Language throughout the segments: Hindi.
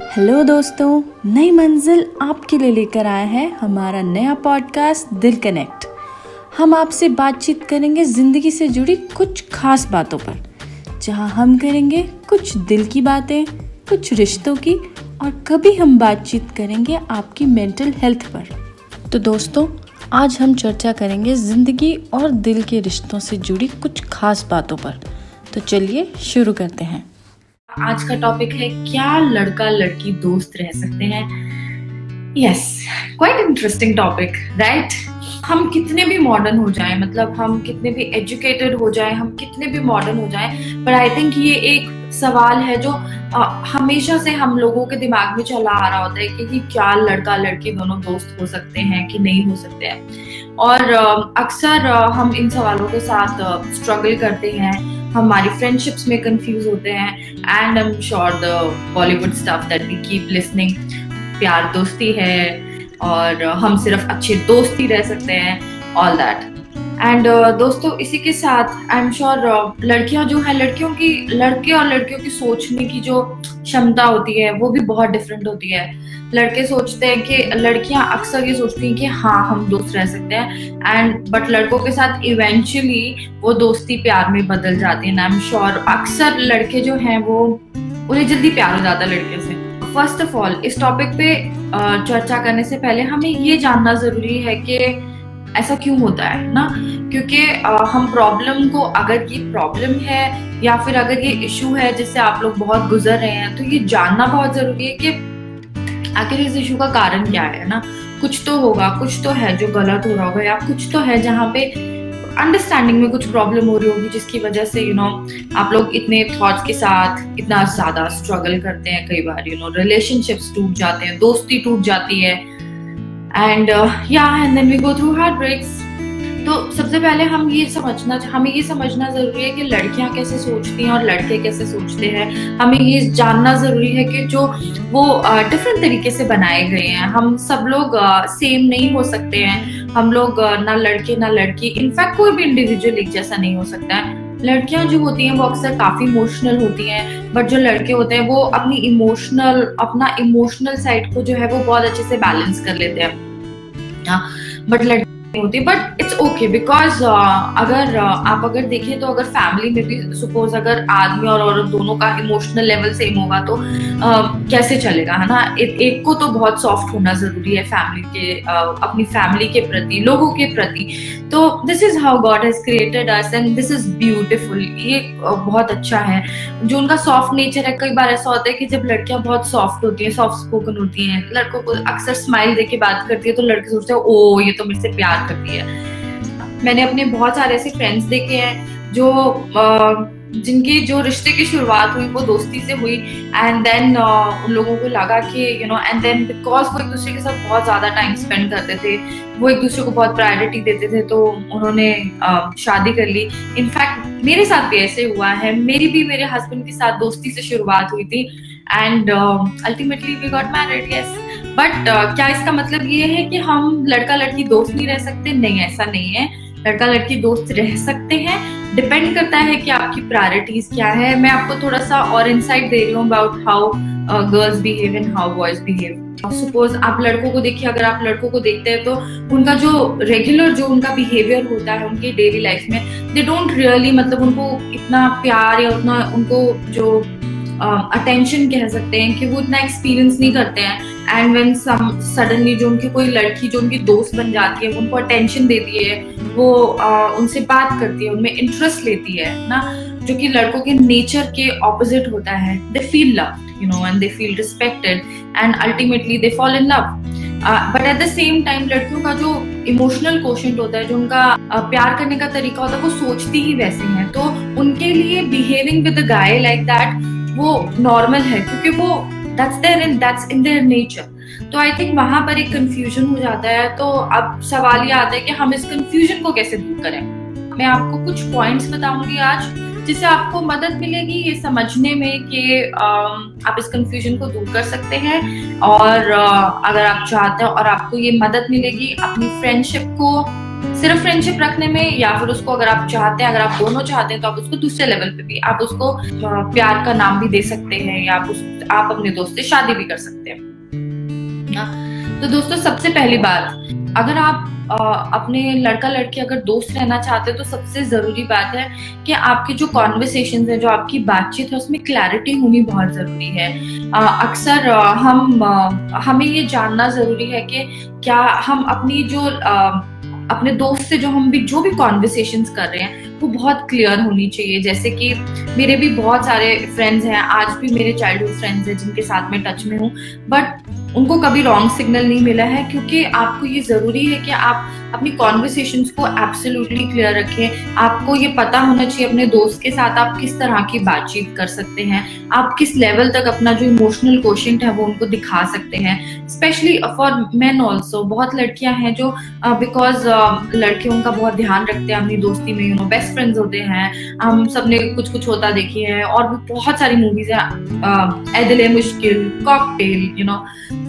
हेलो दोस्तों, नई मंजिल आपके लिए लेकर आया है हमारा नया पॉडकास्ट दिल कनेक्ट। हम आपसे बातचीत करेंगे ज़िंदगी से जुड़ी कुछ खास बातों पर, जहाँ हम करेंगे कुछ दिल की बातें, कुछ रिश्तों की, और कभी हम बातचीत करेंगे आपकी मेंटल हेल्थ पर। तो दोस्तों, आज हम चर्चा करेंगे ज़िंदगी और दिल के रिश्तों से जुड़ी कुछ खास बातों पर। तो चलिए शुरू करते हैं। आज का टॉपिक है क्या लड़का लड़की दोस्त रह सकते हैं? Yes quite interesting topic right हम कितने भी मॉडर्न हो जाए मतलब हम कितने भी एजुकेटेड हो जाए हम कितने भी मॉडर्न हो जाएँ पर आई थिंक ये एक सवाल है जो आ, हमेशा से हम लोगों के दिमाग में चला आ रहा होता है कि, कि क्या लड़का लड़की दोनों दोस्त हो सकते हैं कि नहीं हो सकते हैं? और अक्सर हम इन सवालों के साथ स्ट्रगल करते हैं। हमारी फ्रेंडशिप्स में कंफ्यूज होते हैं and I am sure the Bollywood stuff that we keep listening प्यार दोस्ती है, और हम सिर्फ़ अच्छे दोस्त ही रह सकते हैं ऑल दैट एंड uh, दोस्तों इसी के साथ आई एम श्योर लड़कियाँ जो है लड़कियों की लड़के और लड़कियों की सोचने की जो क्षमता होती है वो भी बहुत डिफरेंट होती है। लड़के सोचते हैं कि लड़कियाँ अक्सर ये सोचती हैं कि हाँ हम दोस्त रह सकते हैं। एंड बट लड़कों के साथ इवेंचुअली वो दोस्ती प्यार में बदल जाती है। आई एम श्योर अक्सर लड़के जो हैं वो उन्हें जल्दी प्यार हो जाता है लड़के से। फ़र्स्ट ऑफ़ ऑल इस टॉपिक पे चर्चा करने से पहले हमें ये जानना ज़रूरी है कि ऐसा क्यों होता है ना? क्योंकि हम प्रॉब्लम को अगर ये प्रॉब्लम है या फिर अगर ये इशू है जिससे आप लोग बहुत गुजर रहे हैं तो ये जानना बहुत ज़रूरी है कि आखिर इस इशू का कारण क्या है ना? कुछ तो होगा कुछ तो है जो गलत हो रहा होगा या कुछ तो है जहाँ पे अंडरस्टैंडिंग में कुछ प्रॉब्लम हो रही होगी जिसकी वजह से यू you नो know, आप लोग इतने थॉट्स के साथ इतना ज़्यादा स्ट्रगल करते हैं कई बार यू नो रिलेशनशिप्स टूट जाते हैं दोस्ती टूट जाती है एंड या and then we go through heart breaks तो सबसे पहले हम ये समझना, हमें ये समझना ज़रूरी है कि लड़कियाँ कैसे सोचती हैं और लड़के कैसे सोचते हैं। हमें ये जानना ज़रूरी है कि जो वो डिफरेंट तरीके से बनाए गए हैं। हम सब लोग सेम नहीं हो सकते हैं। हम लोग ना लड़के, ना लड़की। इनफैक्ट कोई भी इंडिविजुअल एक जैसा नहीं हो सकता है। लड़कियाँ जो होती हैं वो अक्सर काफ़ी इमोशनल होती हैं। बट जो लड़के होते हैं वो अपनी इमोशनल अपना इमोशनल साइड को जो है वो बहुत अच्छे से बैलेंस कर लेते हैं। बट हाँ, लड़के होती बट इट्स ओके बिकॉज़ अगर uh, आप अगर देखें तो अगर फैमिली में भी सपोज़ अगर आदमी और औरत दोनों का इमोशनल लेवल सेम होगा तो uh, कैसे चलेगा है ना? ए, एक को तो बहुत सॉफ्ट होना ज़रूरी है फैमिली के uh, अपनी फैमिली के प्रति लोगों के प्रति। तो this is how God has created us and this is beautiful ये uh, बहुत अच्छा है। जो उनका सॉफ्ट नेचर है कई बार ऐसा होता है कि जब लड़कियाँ बहुत सॉफ्ट होती हैं सॉफ्ट स्पोकन होती हैं लड़कों को अक्सर स्माइल देके बात करती है तो लड़के सोचते हैं ओ ये तो मेरे से प्यार करती है। मैंने अपने बहुत सारे ऐसे फ्रेंड्स देखे हैं जो जिनकी जो रिश्ते की शुरुआत हुई वो दोस्ती से हुई एंड देन उन लोगों को लगा कि you know and then because वो एक दूसरे के साथ बहुत ज़्यादा टाइम स्पेंड करते थे, वो एक दूसरे को बहुत प्रायोरिटी देते थे तो उन्होंने शादी कर ली। इनफैक्ट मेरे साथ भी ऐसे हुआ है। मेरी भी मेरे हस्बैंड के साथ दोस्ती से शुरुआत हुई थी and ultimately we got married yes but uh, क्या इसका मतलब ये है कि हम लड़का लड़की दोस्त नहीं रह सकते? नहीं ऐसा नहीं है। लड़का लड़की दोस्त रह सकते हैं। डिपेंड करता है कि आपकी प्रायोरिटीज क्या है। मैं आपको थोड़ा सा और इनसाइट दे रही हूँ about how girls behave and how boys behave suppose आप लड़कों को देखिए अगर आप लड़कों को देखते हैं तो उनका जो रेगुलर जो उनका बिहेवियर होता है उनकी डेली लाइफ में दे डोंट रियली मतलब उनको इतना प्यार या उतना उनको जो अटेंशन uh, कह सकते हैं कि वो इतना एक्सपीरियंस नहीं करते हैं. एंड वेन सडनली जो उनकी कोई लड़की जो उनकी दोस्त बन जाती है उनको अटेंशन देती है वो आ, उनसे बात करती है उनमें इंटरेस्ट लेती है ना? जो कि लड़कों के नेचर के ऑपोजिट होता है. They feel love you know and they feel respected and ultimately they fall in love but at the same time लड़कियों का जो इमोशनल क्वेश्चन होता है जो उनका uh, प्यार करने का तरीका होता है वो सोचती ही वैसे हैं. तो उनके लिए behaving with guy like that वो नॉर्मल है, क्योंकि वो that's there in that's in their nature तो आई थिंक वहाँ पर एक कंफ्यूजन हो जाता है तो अब सवाल ये आता है कि हम इस कंफ्यूजन को कैसे दूर करें? मैं आपको कुछ पॉइंट्स बताऊँगी आज, जिससे आपको मदद मिलेगी ये समझने में कि आप इस कंफ्यूजन को दूर कर सकते हैं और अगर आप चाहते हैं और आपको ये मदद मिलेगी, अपनी फ्रेंडशिप को सिर्फ़ फ्रेंडशिप रखने में या फिर उसको अगर आप चाहते हैं, अगर आप दोनों चाहते हैं तो आप उसको दूसरे लेवल पे भी, आप उसको प्यार का नाम भी दे सकते हैं या आप उस, आप अपने दोस्त से शादी भी कर सकते हैं। तो दोस्तों सबसे पहली बात अगर आप आ, अपने लड़का लड़की अगर दोस्त रहना चाहते हैं तो सबसे ज़रूरी बात है कि आपके जो कॉन्वर्सेशन है जो आपकी बातचीत है उसमें क्लैरिटी होनी बहुत ज़रूरी है। अक्सर हम आ, हमें ये जानना ज़रूरी है कि क्या हम अपनी जो आ, अपने दोस्त से जो हम भी जो भी कॉन्वर्सेशन कर रहे हैं वो बहुत क्लियर होनी चाहिए। जैसे कि मेरे भी बहुत सारे फ्रेंड्स हैं आज भी मेरे चाइल्डहुड फ्रेंड्स हैं जिनके साथ मैं टच में हूँ। बट उनको कभी रॉन्ग सिग्नल नहीं मिला है क्योंकि आपको ये ज़रूरी है कि आप अपनी कॉन्वर्सेशन को एब्सोल्युटली क्लियर रखें। आपको ये पता होना चाहिए अपने दोस्त के साथ आप किस तरह की बातचीत कर सकते हैं। आप किस लेवल तक अपना जो इमोशनल क्वेश्चन है वो उनको दिखा सकते हैं। स्पेशली फॉर मैन ऑल्सो बहुत लड़कियाँ हैं जो बिकॉज़ uh, uh, लड़के उनका बहुत ध्यान रखते हैं अपनी दोस्ती में यू नो बेस्ट फ्रेंड्स होते हैं। हम सबने कुछ कुछ होता देखी है और भी बहुत सारी मूवीज़ है एदिल मुश्किल cocktail you know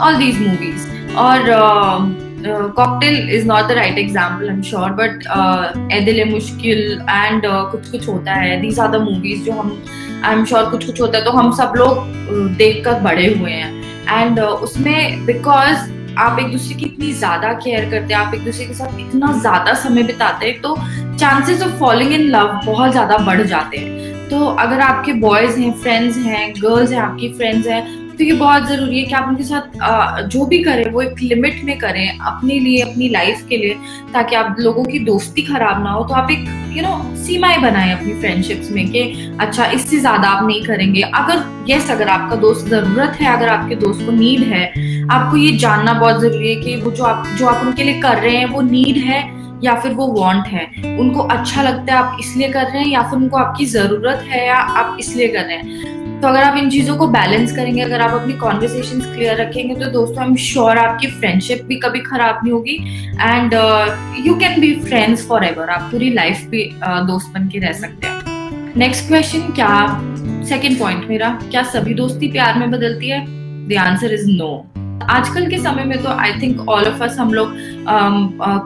all these movies और cocktail is not the right example I am sure but एदिल मुश्किल एंड कुछ कुछ होता है दीज आर द मूवीज़ जो हम आई एम श्योर कुछ कुछ होता है तो हम सब लोग uh, देख कर बड़े हुए हैं। एंड uh, उसमें बिकॉज़ आप एक दूसरे की इतनी ज़्यादा केयर करते हैं आप एक दूसरे के साथ इतना ज़्यादा समय बिताते हैं तो chances of falling in love बहुत ज़्यादा बढ़ जाते हैं। तो अगर आपके बॉयज़ हैं फ्रेंड्स हैं गर्ल्स हैं आपकी फ्रेंड्स हैं तो ये बहुत ज़रूरी है कि आप उनके साथ जो भी करें, वो एक लिमिट में करें अपने लिए, अपनी लाइफ के लिए, ताकि आप लोगों की दोस्ती खराब ना हो। तो आप एक यू नो सीमाएँ बनाएँ अपनी फ्रेंडशिप्स में कि अच्छा इससे ज़्यादा आप नहीं करेंगे। अगर यस अगर आपका दोस्त ज़रूरत है, अगर आपके दोस्त को नीड है, आपको ये जानना बहुत ज़रूरी है कि वो जो आप जो आप उनके लिए कर रहे हैं, वो नीड है या फिर वो वांट है। उनको अच्छा लगता है आप इसलिए कर रहे हैं या फिर उनको आपकी ज़रूरत है या आप इसलिए कर रहे हैं। तो अगर आप इन चीज़ों को बैलेंस करेंगे अगर आप अपनी कॉन्वर्सेशन क्लियर रखेंगे तो दोस्तों आई एम श्योर आपकी फ्रेंडशिप भी कभी खराब नहीं होगी। And you can be friends forever आप पूरी लाइफ भी uh, दोस्त बन के रह सकते हैं। नेक्स्ट क्वेश्चन क्या सेकेंड पॉइंट मेरा क्या सभी दोस्ती प्यार में बदलती है? द आंसर इज़ नो आजकल के समय में तो I think all of us हम लोग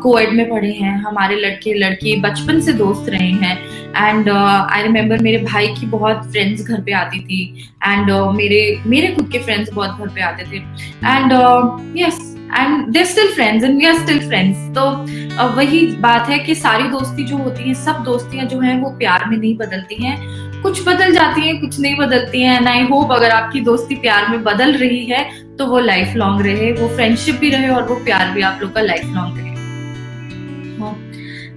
कोएड um, uh, में पढ़े हैं। हमारे लड़के लड़की बचपन से दोस्त रहे हैं। एंड आई रिमेम्बर मेरे भाई की बहुत फ्रेंड्स घर पे आती थी. एंड uh, मेरे मेरे खुद के फ्रेंड्स बहुत घर पे आते थे. And yes and they're still friends and we are still friends तो uh, वही बात है कि सारी दोस्ती जो होती है सब दोस्तियाँ जो हैं वो प्यार में नहीं बदलती हैं. कुछ बदल जाती हैं कुछ नहीं बदलती हैं. एंड आई होप अगर आपकी दोस्ती प्यार में बदल रही है तो वो लाइफ लॉन्ग रहे वो फ्रेंडशिप भी रहे और वो प्यार भी आप लोग का लाइफ लॉन्ग रहे.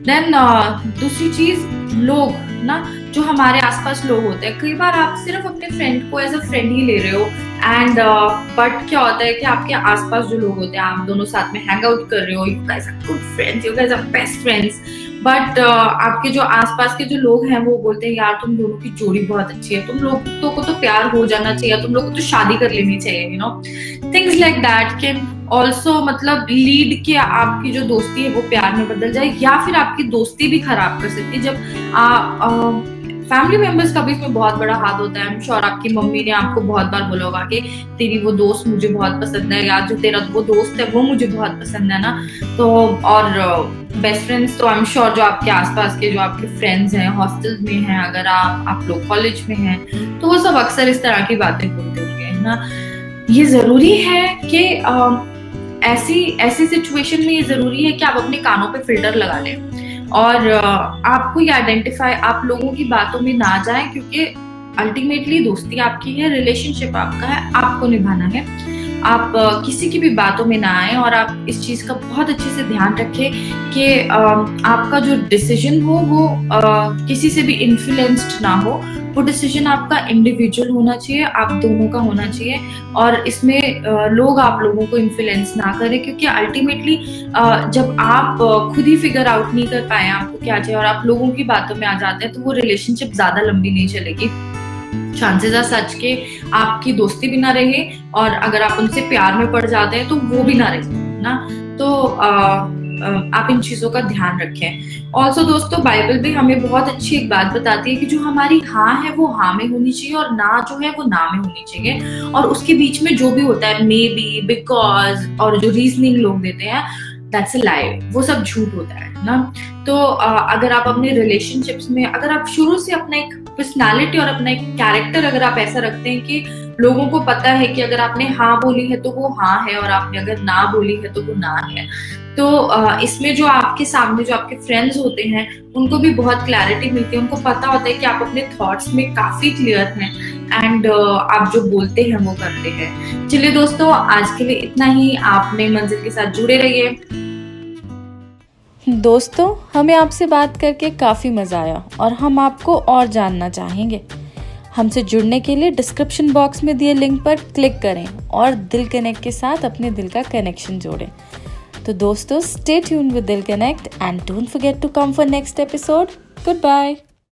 देन uh, दूसरी चीज़ लोग ना जो हमारे आसपास लोग होते हैं। कई बार आप सिर्फ़ अपने फ्रेंड को एज अ फ्रेंड ही ले रहे हो। एंड बट uh, क्या होता है कि आपके आसपास जो लोग होते हैं आप दोनों साथ में हैंग आउट कर रहे हो you guys are good friends you guys are best friends but आपके जो आसपास के जो लोग हैं वो बोलते हैं यार तुम दोनों की जोड़ी बहुत अच्छी है। तुम लोग तो को तो प्यार हो जाना चाहिए तुम लोग को तो शादी कर लेनी चाहिए you know things like that can also मतलब लीड के आपकी जो दोस्ती है वो प्यार में बदल जाए या फिर आपकी दोस्ती भी खराब कर सकती है। जब आ, फैमिली मेंबर्स का भी इसमें बहुत बड़ा हाथ होता है श्योर आपकी मम्मी ने आपको बहुत बार बोला होगा कि तेरी वो दोस्त मुझे बहुत पसंद है या जो तेरा वो दोस्त है, वो मुझे बहुत पसंद है ना। तो और बेस्ट फ्रेंड्स तो आई एम श्योर जो आपके आसपास के, जो आपके फ्रेंड्स हैं हॉस्टल में हैं, अगर आप आप लोग कॉलेज में हैं तो वो सब अक्सर इस तरह की बातें बोलते होंगे, है ना। ये ज़रूरी है कि ऐसी ऐसी सिचुएशन में ये ज़रूरी है कि आप अपने कानों पे फ़िल्टर लगा लें। और आपको ये आइडेंटिफाई आप लोगों की बातों में ना जाए क्योंकि अल्टीमेटली दोस्ती आपकी है रिलेशनशिप आपका है, आपको निभाना है। आप किसी की भी बातों में ना आए और आप इस चीज़ का बहुत अच्छे से ध्यान रखें कि आपका जो डिसीज़न हो वो किसी से भी इन्फ्लुएंस्ड ना हो। वो डिसीज़न आपका इंडिविजुअल होना चाहिए आप दोनों का होना चाहिए और इसमें लोग आप लोगों को इन्फ्लुएंस ना करें क्योंकि अल्टीमेटली जब आप खुद ही फिगर आउट नहीं कर पाए आपको क्या चाहिए और आप लोगों की बातों में आ जाते हैं तो वो रिलेशनशिप ज़्यादा लंबी नहीं चलेगी। चांसेस आर सच के आपकी दोस्ती भी ना रहे और अगर आप उनसे प्यार में पड़ जाते हैं तो वो भी ना रहे ना? तो आ, आप इन चीज़ों का ध्यान रखें। ऑल्सो दोस्तों बाइबल भी हमें बहुत अच्छी एक बात बताती है कि जो हमारी हाँ है, वो हाँ में होनी चाहिए और ना जो है, वो ना में होनी चाहिए। और उसके बीच में जो भी होता है मे बी बिकॉज़ और जो रीजनिंग लोग देते हैं दैट्स लाई वो सब झूठ होता है ना? तो अगर आप अपने रिलेशनशिप्स में, अगर आप शुरू से अपना एक पर्सनैलिटी और अपना एक कैरेक्टर अगर आप ऐसा रखते हैं कि लोगों को पता है कि अगर आपने हाँ बोली है तो वो हाँ है और आपने अगर ना बोली है तो वो ना है। तो इसमें जो आपके सामने जो आपके फ्रेंड्स होते हैं, उनको भी बहुत क्लैरिटी मिलती है। उनको पता होता है कि आप अपने थॉट्स में काफ़ी क्लियर हैं एंड आप जो बोलते हैं वो करते हैं। चलिए दोस्तों, आज के लिए इतना ही। आप नई मंजिल के साथ जुड़े रहिए। दोस्तों, हमें आपसे बात करके काफ़ी मज़ा आया और हम आपको और जानना चाहेंगे। हमसे जुड़ने के लिए डिस्क्रिप्शन बॉक्स में दिए लिंक पर क्लिक करें और दिल कनेक्ट के साथ अपने दिल का कनेक्शन जोड़ें। तो दोस्तों stay tune with Dil connect and don't forget to come for next episode good bye